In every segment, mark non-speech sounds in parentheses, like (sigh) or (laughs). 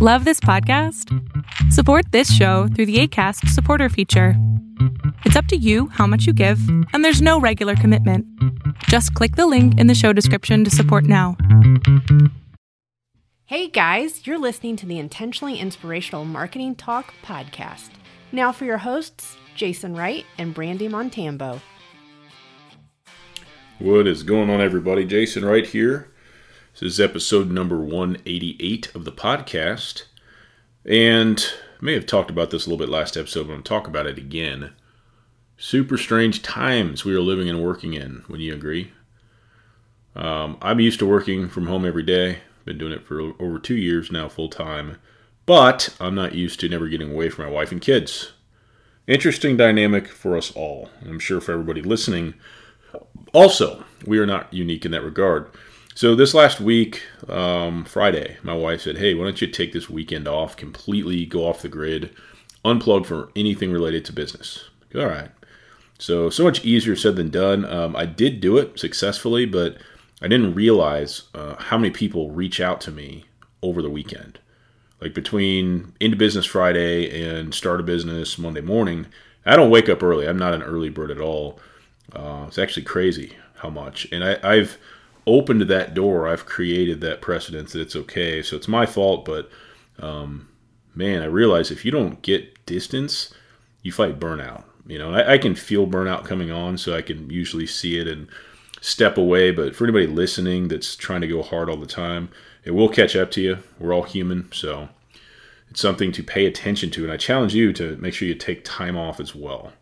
Love this podcast? Support this show through the ACAST supporter feature. It's up to you how much you give, and there's no regular commitment. Just click the link in the show description to support now. Hey guys, you're listening to the Intentionally Inspirational Marketing Talk podcast. Now for your hosts, Jason Wright and Brandy Montambo. What is going on, everybody? Jason Wright here. This is episode number 188 of the podcast. And I may have talked about this a little bit last episode, but I'm gonna talk about it again. Super strange times we are living and working in. Would you agree? Um, I'm used to working from home every day. Been doing it for over two years now, full time. But I'm not used to never getting away from my wife and kids. Interesting dynamic for us all. I'm sure for everybody listening. Also, we are not unique in that regard. So this last week, um, Friday, my wife said, "Hey, why don't you take this weekend off? Completely go off the grid, unplug for anything related to business." All right. So so much easier said than done. Um, I did do it successfully, but I didn't realize uh, how many people reach out to me over the weekend. Like between into business Friday and start a business Monday morning, I don't wake up early. I'm not an early bird at all. Uh, it's actually crazy how much. And I, I've opened that door, I've created that precedence that it's okay. So it's my fault, but um, man, I realize if you don't get distance, you fight burnout. You know, I, I, can feel burnout coming on, so I can usually see it and step away. But for anybody listening that's trying to go hard all the time, it will catch up to you. We're all human, so it's something to pay attention to. And I challenge you to make sure you take time off as well.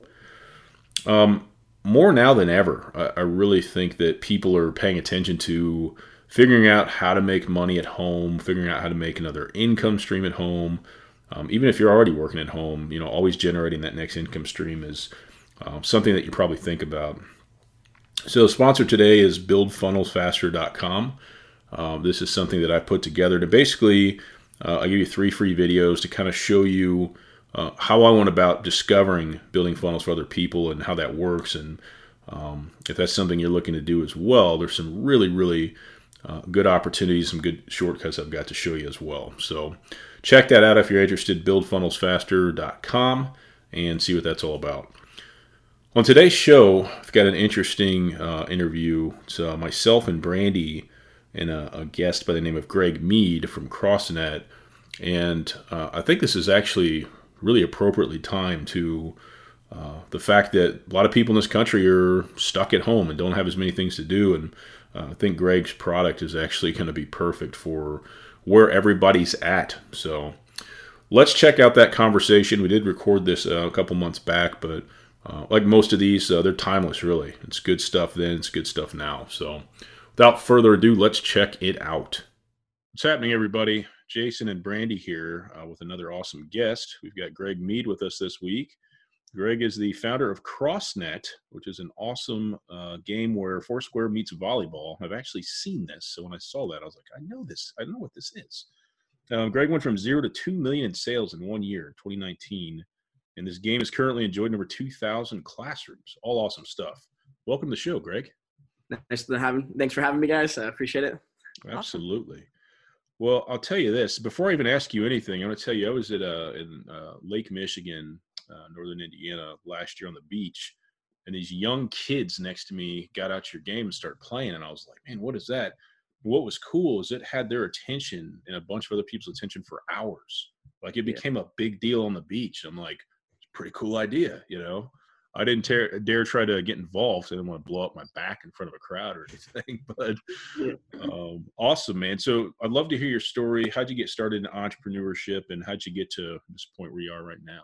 Um, more now than ever, I, I really think that people are paying attention to figuring out how to make money at home, figuring out how to make another income stream at home. Um, even if you're already working at home, you know, always generating that next income stream is um, something that you probably think about. So, sponsor today is buildfunnelsfaster.com. Um, this is something that I put together to basically, uh, I give you three free videos to kind of show you uh, how I went about discovering building funnels for other people and how that works. And um, if that's something you're looking to do as well, there's some really, really uh, good opportunities, some good shortcuts I've got to show you as well. So check that out if you're interested, buildfunnelsfaster.com and see what that's all about. On today's show, I've got an interesting uh, interview. It's uh, myself and Brandy and a, a, guest by the name of Greg Meade from CrossNet. And uh, I think this is actually really appropriately timed to uh, the fact that a lot of people in this country are stuck at home and don't have as many things to do. And uh, I think Greg's product is actually going to be perfect for where everybody's at. So let's check out that conversation. We did record this uh, a couple months back, but uh, like most of these, uh, they're timeless, really. It's good stuff then, it's good stuff now. So without further ado, let's check it out. What's happening, everybody? Jason and Brandy here uh, with another awesome guest. We've got Greg Meade with us this week. Greg is the founder of CrossNet, which is an awesome uh, game where Foursquare meets volleyball. I've actually seen this, so when I saw that, I was like, I know this. I know what this is. Um, Greg went from zero to two million in sales in one year, 2019, and this game is currently enjoyed over 2,000 classrooms. All awesome stuff. Welcome to the show, Greg. Nice to have. Thanks for having me, guys. I appreciate it. Absolutely. Awesome. Well, I'll tell you this. Before I even ask you anything, I'm going to tell you I was at uh, in uh, Lake Michigan, uh, northern Indiana, last year on the beach, and these young kids next to me got out your game and started playing, and I was like, man, what is that? What was cool is it had their attention and a bunch of other people's attention for hours. Like it became yeah. a big deal on the beach. I'm like, it's a pretty cool idea, you know. I didn't tear, dare try to get involved. I didn't want to blow up my back in front of a crowd or (laughs) anything. But um, awesome, man. So I'd love to hear your story. How'd you get started in entrepreneurship, and how'd you get to this point where you are right now?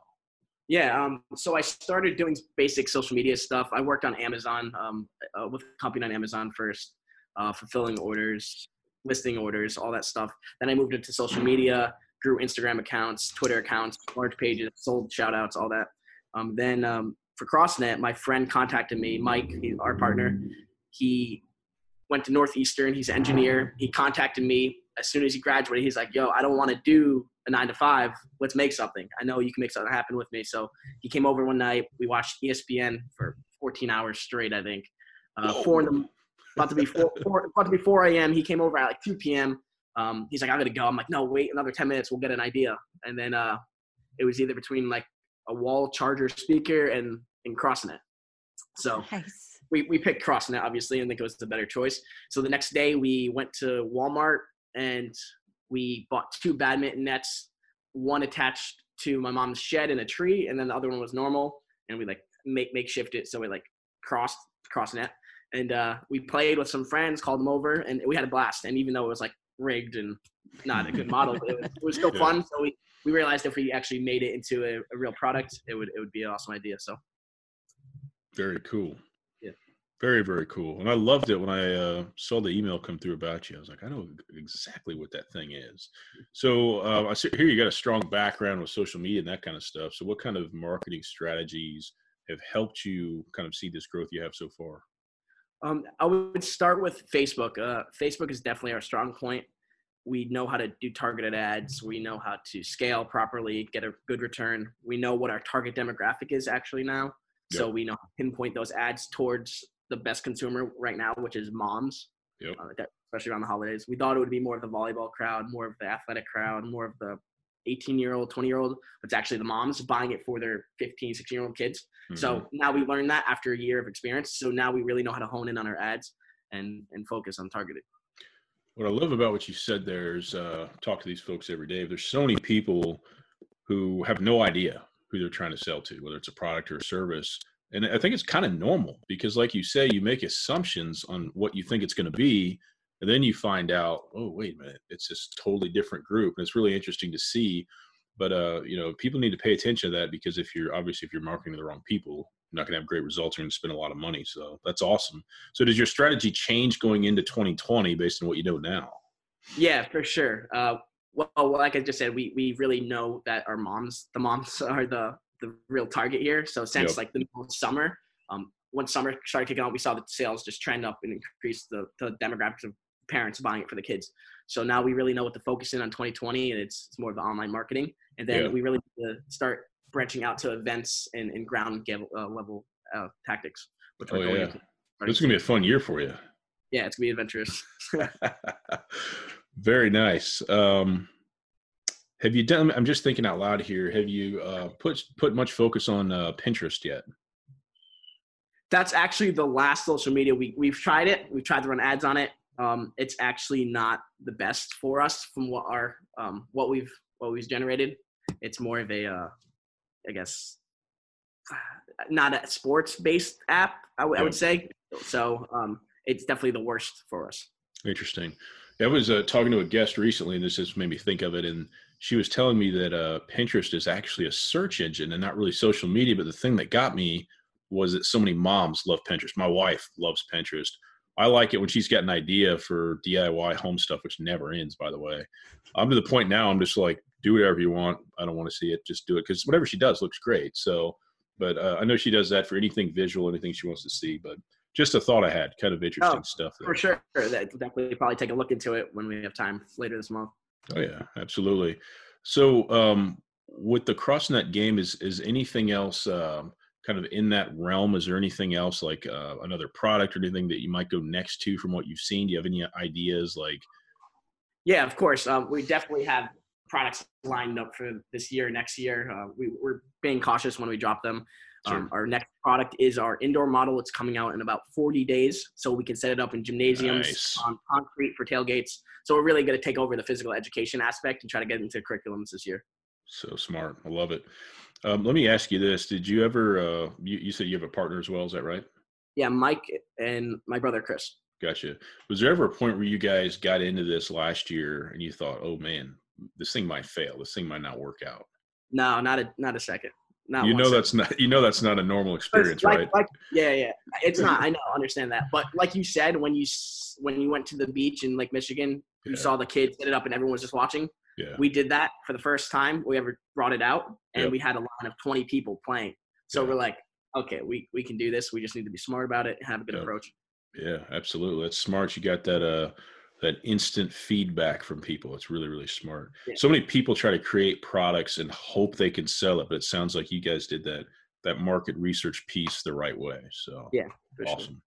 Yeah, um, so I started doing basic social media stuff. I worked on Amazon um, uh, with a company on Amazon first, uh, fulfilling orders, listing orders, all that stuff. Then I moved into social media, grew Instagram accounts, Twitter accounts, large pages, sold shout outs, all that. Um, then um, for CrossNet, my friend contacted me, Mike, our partner. He went to Northeastern. He's an engineer. He contacted me as soon as he graduated. He's like, "Yo, I don't want to do a nine to five. Let's make something. I know you can make something happen with me." So he came over one night. We watched ESPN for 14 hours straight. I think uh, four in the about to be four, four about to be 4 a.m. He came over at like 2 p.m. Um, he's like, I'm gonna go. I'm like, no, wait another 10 minutes, we'll get an idea. And then uh, it was either between like a wall charger speaker and and CrossNet. So Nice. we, we picked CrossNet obviously and think it was the better choice. So the next day we went to Walmart and we bought two badminton nets, one attached to my mom's shed in a tree, and then the other one was normal. And we like make makeshift it so we like crossed CrossNet. And uh, we played with some friends, called them over, and we had a blast. And even though it was like rigged and not a good model, it was, it was still (laughs) Yeah. fun. So we, we realized if we actually made it into a, a real product, it would it would be an awesome idea. So Very cool. Yeah. Very, very cool. And I loved it when I uh, saw the email come through about you. I was like, I know exactly what that thing is. So uh, I see here you got a strong background with social media and that kind of stuff. So what kind of marketing strategies have helped you kind of see this growth you have so far? Um, I would start with Facebook. Uh, Facebook is definitely our strong point. We know how to do targeted ads. We know how to scale properly, get a good return. We know what our target demographic is actually now. So we know how to pinpoint those ads towards the best consumer right now, which is moms, Yep. uh, especially around the holidays. We thought it would be more of the volleyball crowd, more of the athletic crowd, more of the 18 year old, 20 year old. It's actually the moms buying it for their 15, 16 year old kids. Mhm. So now we learned that after a year of experience. So now we really know how to hone in on our ads and and focus on targeted. What I love about what you said there is uh, talk to these folks every day. There's so many people who have no idea who they're trying to sell to, whether it's a product or a service. And I think it's kind of normal because, like you say, you make assumptions on what you think it's going to be, and then you find out, oh, wait a minute, it's this totally different group, and it's really interesting to see. But uh, you know, people need to pay attention to that because if you're obviously if you're marketing to the wrong people, not going to have great results. You're going to spend a lot of money. So that's awesome. So does your strategy change going into 2020 based on what you know now? Yeah, for sure. Uh, well, like I just said, we we really know that our moms, the moms, (laughs) are the the real target here. So since Yep. like the middle of summer, um, when summer started kicking on, we saw the sales just trend up and increase the the demographics of parents buying it for the kids. So now we really know what to focus in on 2020, and it's, it's more of the online marketing. And then Yeah. we really need to start branching out to events and, and ground give, uh, level uh, tactics. Which Oh, we're going yeah. into. This is gonna be a fun year for you. yeah, it's gonna be adventurous. (laughs) Very nice. Um, have you done? I'm just thinking out loud here. Have you uh, put put much focus on uh, Pinterest yet? that's actually the last social media we we've tried it. We've tried to run ads on it. Um, it's actually not the best for us from what our um, what we've what we've generated. It's more of a, uh, I guess, not a sports based app. I would- I would say. So um, it's definitely the worst for us. Interesting. I was uh, talking to a guest recently, and this just made me think of it. And she was telling me that uh, Pinterest is actually a search engine and not really social media. But the thing that got me was that so many moms love Pinterest. My wife loves Pinterest. I like it when she's got an idea for DIY home stuff, which never ends, by the way. I'm to the point now, I'm just like, do whatever you want. I don't want to see it. Just do it because whatever she does looks great. So, but uh, I know she does that for anything visual, anything she wants to see. But just a thought I had, kind of interesting Oh, stuff. There. For sure, that definitely probably take a look into it when we have time later this month. Oh yeah, absolutely. So um, with the CrossNet game, is is anything else um, kind of in that realm? Is there anything else like uh, another product or anything that you might go next to from what you've seen? Do you have any ideas? Like, Yeah, of course. Um, we definitely have products lined up for this year, next year. Uh, we, we're being cautious when we drop them. Um, our next product is our indoor model. It's coming out in about 40 days, so we can set it up in gymnasiums, Nice. on concrete for tailgates. So we're really going to take over the physical education aspect and try to get into curriculums this year. so smart. I love it. Um, let me ask you this: Did you ever? Uh, you, you said you have a partner as well. Is that right? Yeah, Mike and my brother Chris. Gotcha. Was there ever a point where you guys got into this last year and you thought, "Oh man, this thing might fail. This thing might not work out." No, not a not a second. Not you know second. that's not. You know that's not a normal experience, like, right? like- yeah, yeah. It's not. I (laughs) know, understand that. But like you said, when you when you went to the beach in Lake Michigan, you Yeah. saw the kids set it up and everyone was just watching. yeah. We did that for the first time we ever brought it out, and Yep. we had a line of 20 people playing. So Yeah. we're like, okay, we we can do this. We just need to be smart about it and have a good Yep. approach. Yeah, absolutely. That's smart. You got that uh that instant feedback from people. It's really, really smart. Yeah. So many people try to create products and hope they can sell it, but it sounds like you guys did that that market research piece the right way. So Yeah, For sure. awesome.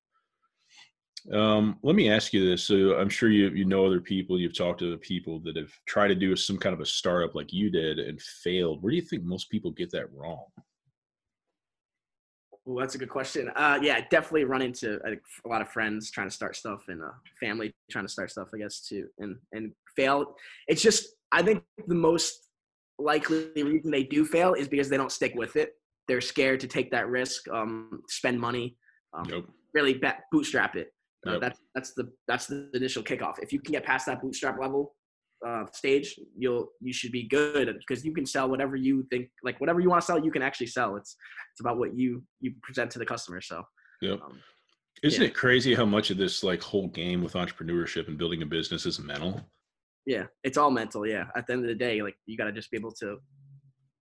Um, let me ask you this. So I'm sure you you know other people, you've talked to the people that have tried to do some kind of a startup like you did and failed. Where do you think most people get that wrong? Well, that's a good question. Uh, yeah, definitely run into a, a lot of friends trying to start stuff and a family trying to start stuff, I guess, too, and and fail. It's just I think the most likely reason they do fail is because they don't stick with it. They're scared to take that risk, um, spend money, um, Yep. really bootstrap it. Uh, that's that's the that's the initial kickoff. If you can get past that bootstrap level uh, stage, you'll you should be good because you can sell whatever you think like whatever you want to sell. You can actually sell. It's it's about what you you present to the customer. So Yep. um, Isn't yeah. it crazy how much of this like whole game with entrepreneurship and building a business is mental? yeah, it's all mental. Yeah, at the end of the day, like you got to just be able to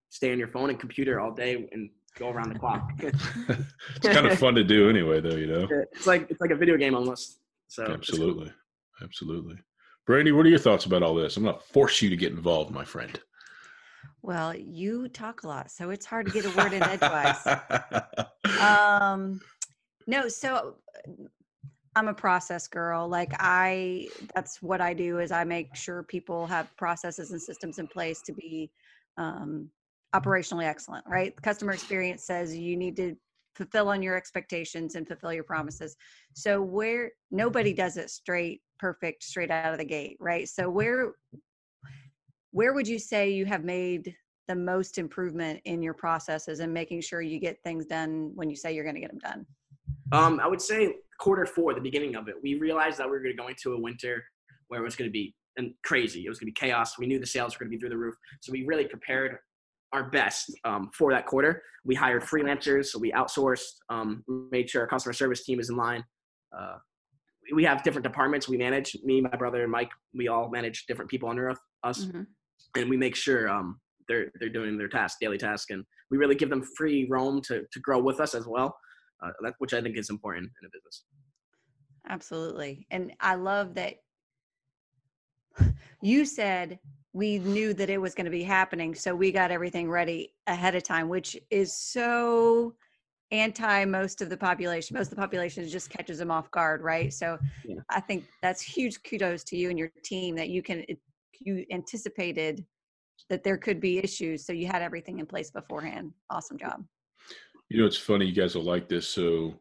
stay on your phone and computer all day and go around the clock. (laughs) it's kind of fun to do anyway, though. You know. (laughs) it's like it's like a video game almost. So it's cool. Absolutely. Brandy, what are your thoughts about all this? I'm going to force you to get involved, my friend. Well, you talk a lot, so it's hard to get a word in edgewise. (laughs) um no so i'm a process girl like i that's what i do is i make sure people have processes and systems in place to be um operationally excellent right customer experience says you need to fulfill on your expectations and fulfill your promises so where nobody does it straight perfect straight out of the gate right so where where would you say you have made the most improvement in your processes and making sure you get things done when you say you're going to get them done? Um, I would say quarter four, the beginning of it, we realized that we were going to go into a winter where it was going to be and crazy. It was going to be chaos. We knew the sales were going to be through the roof, so we really prepared our best um, for that quarter. We hired freelancers, so we outsourced, um, made sure our customer service team is in line. Uh, we have different departments we manage. Me, my brother, and Mike. We all manage different people under us, Mhm. and we make sure um, they're they're doing their task, daily task, and we really give them free roam to to grow with us as well, uh, that, which I think is important in a business. Absolutely. And I love that you said we knew that it was going to be happening. So we got everything ready ahead of time, which is so anti most of the population. Most of the population just catches them off guard, right? So Yeah. I think that's huge kudos to you and your team that you can, you anticipated that there could be issues. So you had everything in place beforehand. Awesome job. You know, it's funny. You guys will like this. So,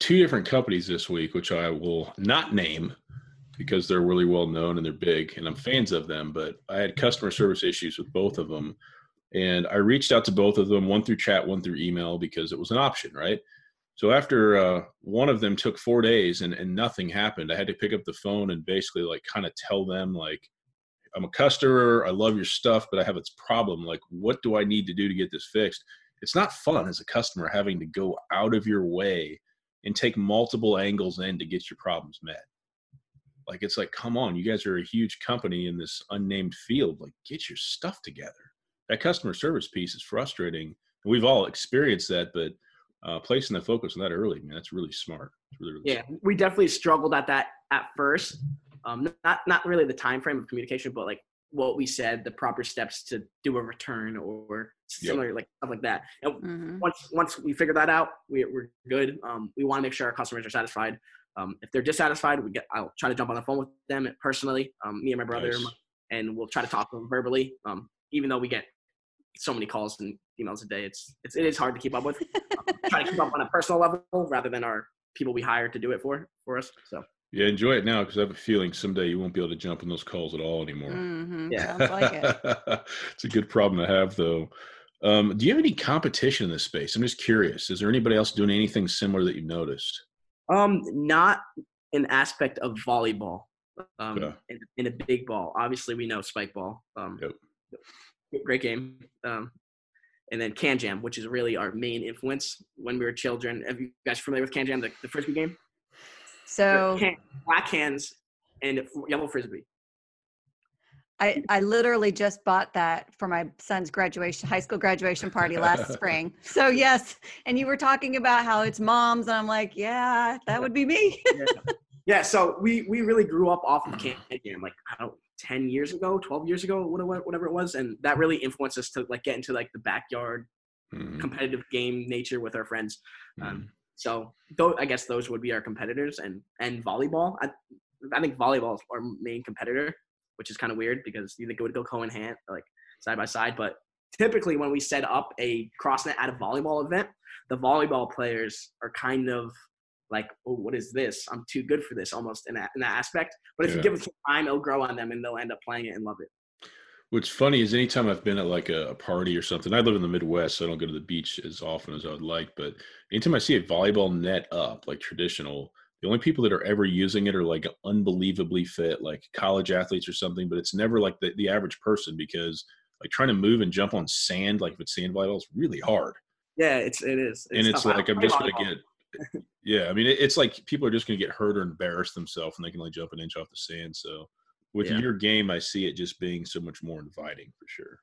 two different companies this week, which I will not name because they're really well known and they're big, and I'm fans of them. But I had customer service issues with both of them, and I reached out to both of them, one through chat, one through email, because it was an option, right? So after uh, one of them took four days and, and nothing happened, I had to pick up the phone and basically like kind of tell them like, I'm a customer, I love your stuff, but I have this problem. Like, what do I need to do to get this fixed? It's not fun as a customer having to go out of your way and take multiple angles in to get your problems met. Like, it's like, come on, you guys are a huge company in this unnamed field. Like, get your stuff together. That customer service piece is frustrating. We've all experienced that, but uh, placing the focus on that early, man, that's really smart. It's really, really Yeah, we definitely struggled at that at first. Um, not not really the time frame of communication, but like what we said, the proper steps to do a return or Yep. similar like stuff like that. And Mhm. once once we figure that out, we, we're good. Um, we want to make sure our customers are satisfied. Um, if they're dissatisfied, we get I'll try to jump on the phone with them personally, um, me and my brother, Nice. and we'll try to talk to them verbally. Um, even though we get so many calls and emails a day, it's it's it is hard to keep up with. um, (laughs) try to keep up on a personal level rather than our people we hire to do it for for us. So Yeah, enjoy it now because I have a feeling someday you won't be able to jump on those calls at all anymore. Mhm. Yeah. Sounds like it. (laughs) it's a good problem to have, though. Um, do you have any competition in this space? I'm just curious. Is there anybody else doing anything similar that you've noticed? Um, not an aspect of volleyball. Um, Yeah. in, in a big ball. Obviously, we know Spikeball. Um, Yep. great game. Um, and then KanJam, which is really our main influence when we were children. Are you guys familiar with KanJam, the, the frisbee game? So Can, black hands and yellow frisbee. I, I literally just bought that for my son's graduation, high school graduation party last (laughs) spring. So yes, and you were talking about how it's moms, and I'm like, yeah, that would be me. Yeah, (laughs) so we we really grew up off of Can Jam, like I don't, ten years ago, twelve years ago, whatever whatever it was, and that really influenced us to like get into like the backyard Mhm, competitive game nature with our friends. Um, So though I guess those would be our competitors and and volleyball. I, I think volleyball is our main competitor, which is kind of weird because you think it would go co in hand like side by side, but typically when we set up a crossnet at a volleyball event, the volleyball players are kind of like, oh, what is this? I'm too good for this, almost in that, in that aspect. But if Yeah. you give it some time, it'll grow on them, and they'll end up playing it and love it. What's funny is anytime I've been at like a, a party or something, I live in the Midwest, so I don't go to the beach as often as I would like. But anytime I see a volleyball net up, like traditional, the only people that are ever using it are like unbelievably fit, like college athletes or something. But it's never like the, the average person because like trying to move and jump on sand, like if it's sand volleyball, is really hard. Yeah, it's it is. and it's tough. Like I'm just gonna get. (laughs) Yeah, I mean, it, it's like people are just gonna get hurt or embarrass themselves, and they can only jump an inch off the sand. So, with Yeah. your game, I see it just being so much more inviting for sure.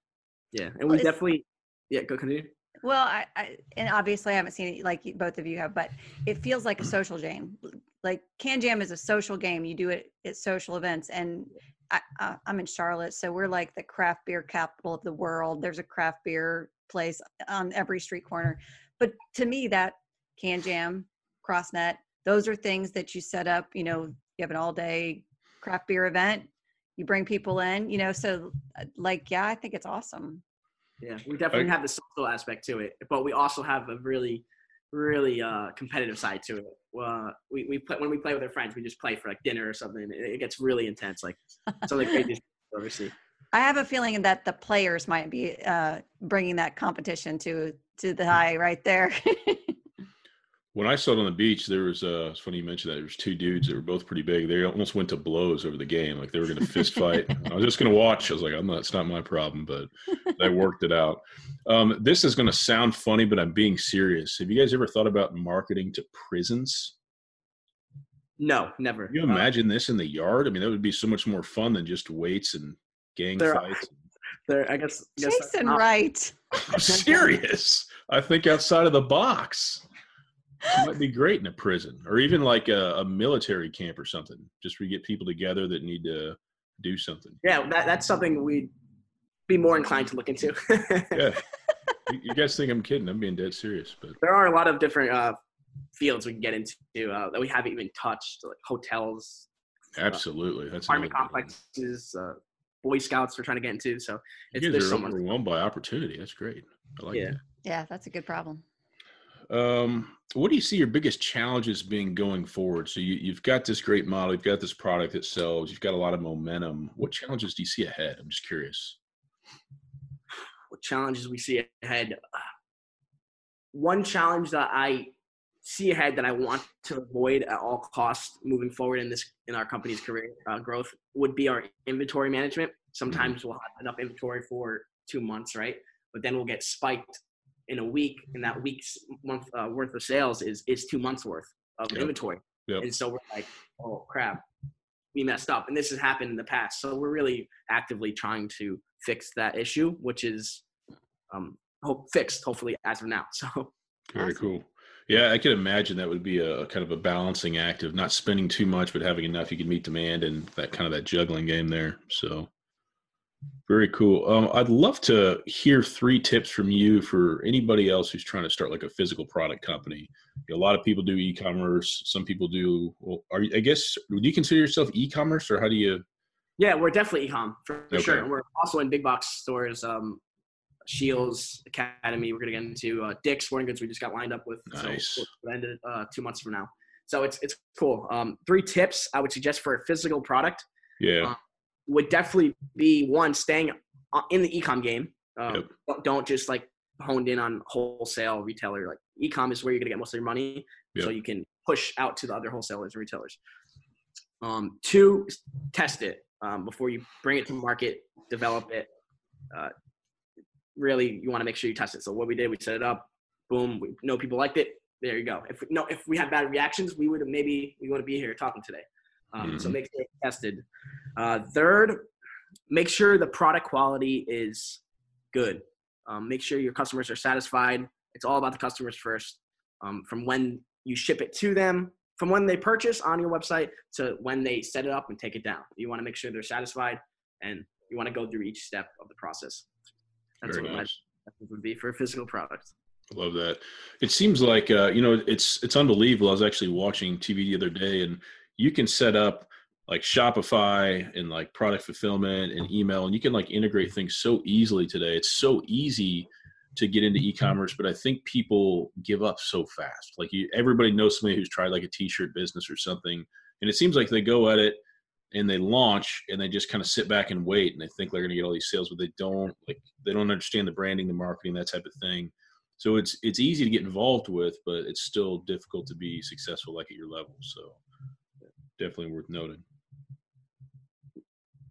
Yeah, and we it's- definitely. Yeah, go continue. Well, I, I and obviously I haven't seen it like both of you have, but it feels like a social game. Like KanJam is a social game. You do it at social events, and I, I, I'm in Charlotte, so we're like the craft beer capital of the world. There's a craft beer place on every street corner. But to me, that KanJam, CrossNet, those are things that you set up. You know, you have an all day craft beer event. You bring people in. You know, so uh, like, yeah, I think it's awesome. Yeah, we definitely I- have the social aspect to it, but we also have a really, really uh, competitive side to it. Uh, we we play when we play with our friends, we just play for like dinner or something. It, it gets really intense, like something crazy you've (laughs) ever see. I have a feeling that the players might be uh, bringing that competition to to the (laughs) high right there. (laughs) When I saw it on the beach, there was uh it's funny you mentioned that there was two dudes that were both pretty big. They almost went to blows over the game, like they were gonna fist fight. (laughs) I was just gonna watch. I was like, I'm not it's not my problem, but they worked it out. Um, this is gonna sound funny, but I'm being serious. Have you guys ever thought about marketing to prisons? No, never. Can you Uh, imagine this in the yard? I mean, that would be so much more fun than just weights and gang There are- fights. (laughs) there, I guess. I guess that's Jason not- Wright. I'm serious. I think outside of the box. It might be great in a prison or even like a, a military camp or something, just where you get people together that need to do something. Yeah, that, that's something we'd be more inclined to look into. (laughs) Yeah. you, you guys think I'm kidding? I'm being dead serious, but there are a lot of different uh, fields we can get into uh, that we haven't even touched, like hotels, absolutely. That's apartment another big one. complexes, uh, Boy Scouts we're trying to get into. So You it's guys there's are overwhelmed by opportunity. That's great. I like Yeah. Yeah, that's a good problem. Um, what do you see your biggest challenges being going forward? So you, you've got this great model, you've got this product that sells, you've got a lot of momentum. What challenges do you see ahead? I'm just curious. what challenges we see ahead. One challenge that I see ahead that I want to avoid at all costs moving forward in this in our company's career uh, growth would be our inventory management. Sometimes we'll have enough inventory for two months, right? But then we'll get spiked in a week, and that week's month uh, worth of sales is is two months worth of Yep. inventory. Yep. And so we're like, oh crap, we messed up. And this has happened in the past. So we're really actively trying to fix that issue, which is um, hope fixed hopefully as of now. (laughs) So Very cool. Yeah, I could imagine that would be a kind of a balancing act of not spending too much, but having enough you can meet demand and that kind of that juggling game there. So very cool. Um, I'd love to hear three tips from you for anybody else who's trying to start like a physical product company. A lot of people do e-commerce. Some people do. Well, are I guess do you consider yourself e-commerce or how do you? yeah, we're definitely ecom for, sure. Okay. And we're also in big box stores, um, Shields Academy. We're gonna get into uh, Dick's Sporting Goods. We just got lined up with. Nice. So we'll end it uh, two months from now. So it's it's cool. Um, three tips I would suggest for a physical product. Yeah. Uh, would definitely be one staying in the ecom game. Um, Yep. don't, just like honed in on wholesale retailer. Like ecom is where you're gonna get most of your money, so you can push out to the other wholesalers and retailers. Um, two, test it um, before you bring it to market. Develop it. Uh, really, you want to make sure you test it. So what we did, we set it up. Boom. We know people liked it. There you go. If no, if we had bad reactions, we would have maybe we wouldn't be here talking today. Um, So Mhm. make sure it's tested. Uh, third, make sure the product quality is good. Um, make sure your customers are satisfied. It's all about the customers first. Um, from when you ship it to them, from when they purchase on your website to when they set it up and take it down. You want to make sure they're satisfied, and you want to go through each step of the process. That's Very what my nice. message would be for a physical product. I love that. It seems like uh, you know it's it's unbelievable. I was actually watching TV the other day, and you can set up like Shopify and like product fulfillment and email, and you can like integrate things so easily today. It's so easy to get into mm-hmm. e-commerce, but I think people give up so fast. Like you, everybody knows somebody who's tried like a t-shirt business or something, and it seems like they go at it and they launch and they just kind of sit back and wait and they think they're going to get all these sales, but they don't. Like they don't understand the branding, the marketing, that type of thing. So it's it's easy to get involved with, but it's still difficult to be successful like at your level. So definitely worth noting.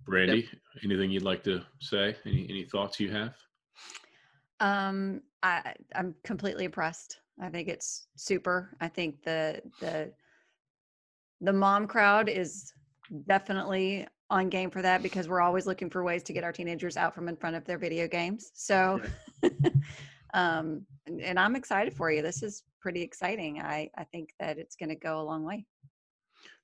Brandy, yep. anything you'd like to say? Any any thoughts you have? Um, I I'm completely impressed. I think it's super. I think the the the mom crowd is definitely on game for that because we're always looking for ways to get our teenagers out from in front of their video games. So, (laughs) um, and, and, I'm excited for you. This is pretty exciting. I I think that it's going to go a long way.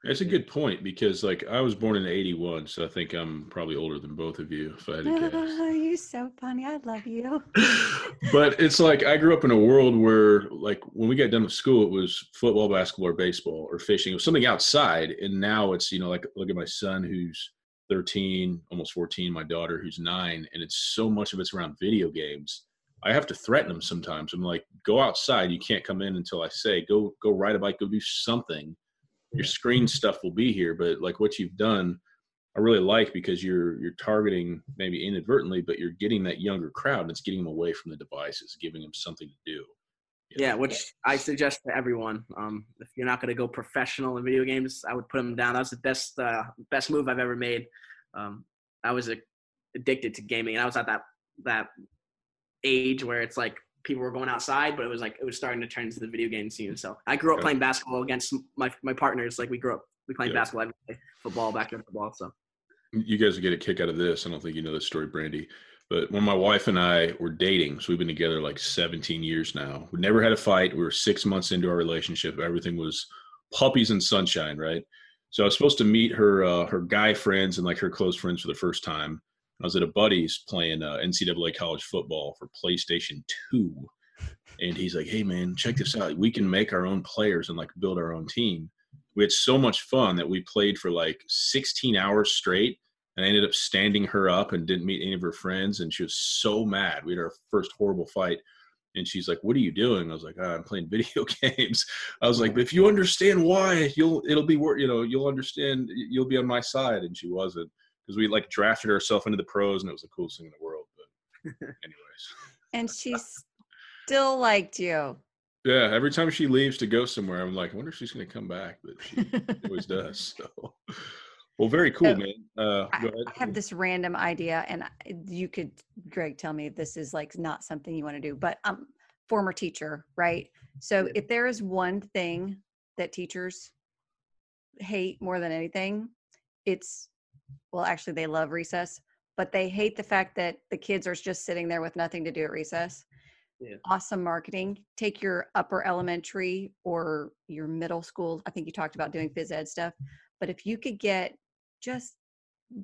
That's a good point because, like, I was born in '81, so I think I'm probably older than both of you. If I had to (laughs) guess, oh, you're so funny. I love you. (laughs) but it's like I grew up in a world where, like, when we got done with school, it was football, basketball, or baseball, or fishing. It was something outside, and now it's you know, like, look at my son who's 13, almost 14, my daughter who's nine, and it's so much of it's around video games. I have to threaten them sometimes. I'm like, go outside. You can't come in until I say, go, go ride a bike, go do something your screen stuff will be here but like what you've done i really like because you're you're targeting maybe inadvertently but you're getting that younger crowd and it's getting them away from the devices giving them something to do. Yeah. Which i suggest to everyone. Um, if you're not going to go professional in video games i would put them down. That was the best uh, best move i've ever made. Um, i was addicted to gaming and i was at that that age where it's like people were going outside, but it was like it was starting to turn into the video game scene. So I grew up playing basketball against my my partners. Like we grew up, we played yeah. basketball, football, backyard football. So you guys get a kick out of this. I don't think you know this story, Brandy. But when my wife and I were dating, so we've been together like 17 years now. We never had a fight. We were six months into our relationship. Everything was puppies and sunshine, right? So I was supposed to meet her uh, her guy friends and like her close friends for the first time. I was at a buddy's playing uh, NCAA college football for PlayStation 2. And he's like, hey, man, check this out. We can make our own players and like build our own team. We had so much fun that we played for like 16 hours straight. And I ended up standing her up and didn't meet any of her friends. And she was so mad. We had our first horrible fight. And she's like, "What are you doing?" I was like, oh, "I'm playing (laughs) video games." I was like, "If you understand why, you'll it'll be worth you know you'll understand you'll be on my side." And she wasn't because we like drafted ourselves into the pros and it was the coolest thing in the world. But (laughs) anyways. and she still liked you. Yeah, every time she leaves to go somewhere, I'm like, I wonder if she's going to come back, but she always (laughs) does. So, well, very cool, so, man. Uh, I, I, have this random idea, and you could, Greg, tell me if this is like not something you want to do, but I'm former teacher, right? So, if there is one thing that teachers hate more than anything, it's well, actually, they love recess, but they hate the fact that the kids are just sitting there with nothing to do at recess. Yeah. Awesome marketing. Take your upper elementary or your middle school. I think you talked about doing mm-hmm. phys ed stuff, but if you could get just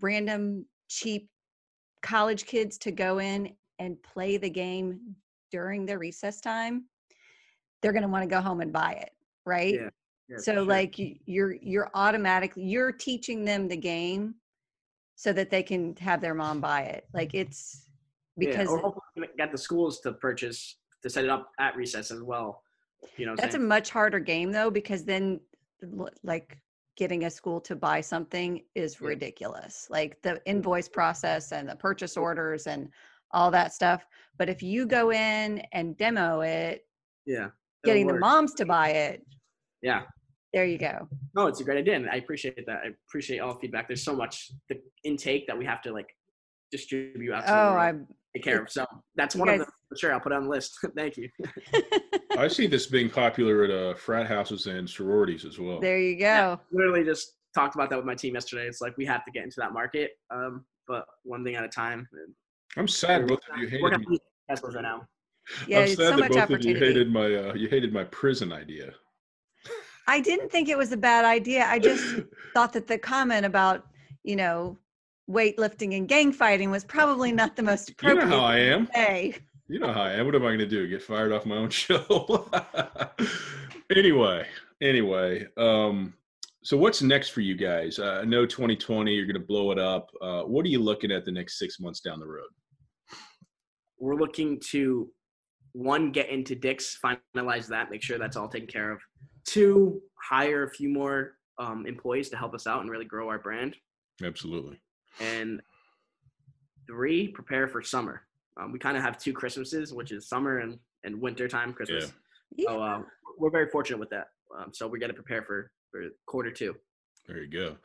random, cheap college kids to go in and play the game during their recess time, they're going to want to go home and buy it, right? Yeah. yeah so sure. like you're you're automatically you're teaching them the game so that they can have their mom buy it. Like it's because yeah, or hopefully get the schools to purchase to set it up at recess as well. You know, that's a much harder game though because then like getting a school to buy something is yeah. ridiculous. Like the mm. invoice process and the purchase orders and all that stuff. But if you go in and demo it, yeah, getting the moms to buy it, yeah, there you go. No, it's a great idea, and I appreciate that. I appreciate all feedback. There's so much the intake that we have to like distribute out. To oh, I take care of. So that's one guys, of them for sure. I'll put it on the list. (laughs) Thank you. (laughs) I see this being popular at uh, frat houses and sororities as well. There you go. Yeah, literally just talked about that with my team yesterday. It's like we have to get into that market, um, but one thing at a time. I'm sad both of you hated me. right now. Yeah, I'm sad so that both of you hated my uh, you hated my prison idea. I didn't think it was a bad idea. I just (coughs) thought that the comment about, you know, weightlifting and gang fighting was probably not the most appropriate. You know how I am. Hey. You know how I am. What am I going to do? Get fired off my own (laughs) show? anyway, anyway. Um, so what's next for you guys? Uh, I know 2020, you're going to blow it up. Uh, what are you looking at the next six months down the road? We're looking to one get into Dick's, finalize that, make sure that's all taken care of. Two, hire a few more um, employees to help us out and really grow our brand. Absolutely. And three, prepare for summer. Um, we kind of have two Christmases, which is summer and, and winter time Christmas. Yeah. So uh, we're very fortunate with that. Um, so we got to prepare for, for quarter two. There you go.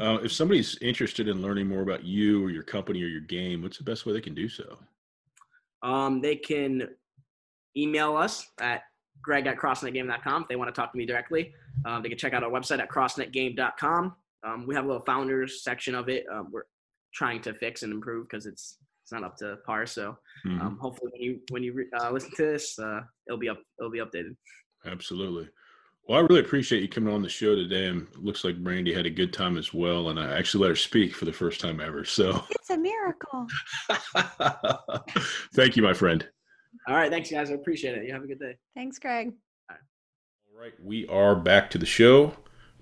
Uh, if somebody's interested in learning more about you or your company or your game, what's the best way they can do so? Um, they can email us at greg at crossnetgame.com if they want to talk to me directly. Um, they can check out our website at crossnetgame.com. Um, we have a little founders section of it. Um, we're trying to fix and improve because it's it's not up to par. So Mhm. um, hopefully when you when you re- uh, listen to this, uh, it'll be up it'll be updated. Absolutely. Well, I really appreciate you coming on the show today. And looks like Brandy had a good time as well. And I actually let her speak for the first time ever. So It's a miracle. (laughs) thank you, my friend. All right, thanks guys. I appreciate it. You have a good day. Thanks, Greg. All right, we are back to the show.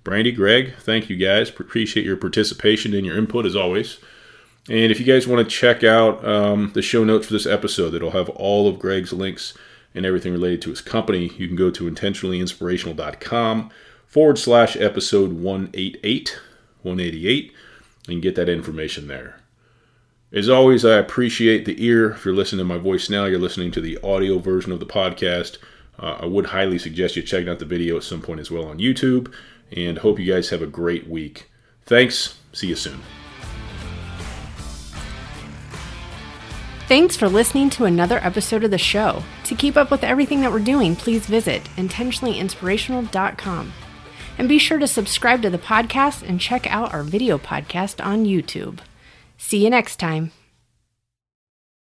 Brandy, Greg, thank you guys. Appreciate your participation and your input as always. And if you guys want to check out um, the show notes for this episode, it'll have all of Greg's links and everything related to his company. You can go to intentionallyinspirational.com forward slash episode 188, 188, and get that information there. As always, I appreciate the ear. If you're listening to my voice now, you're listening to the audio version of the podcast. Uh, I would highly suggest you checking out the video at some point as well on YouTube. And hope you guys have a great week. Thanks. See you soon. Thanks for listening to another episode of the show. To keep up with everything that we're doing, please visit intentionallyinspirational.com. And be sure to subscribe to the podcast and check out our video podcast on YouTube. See you next time.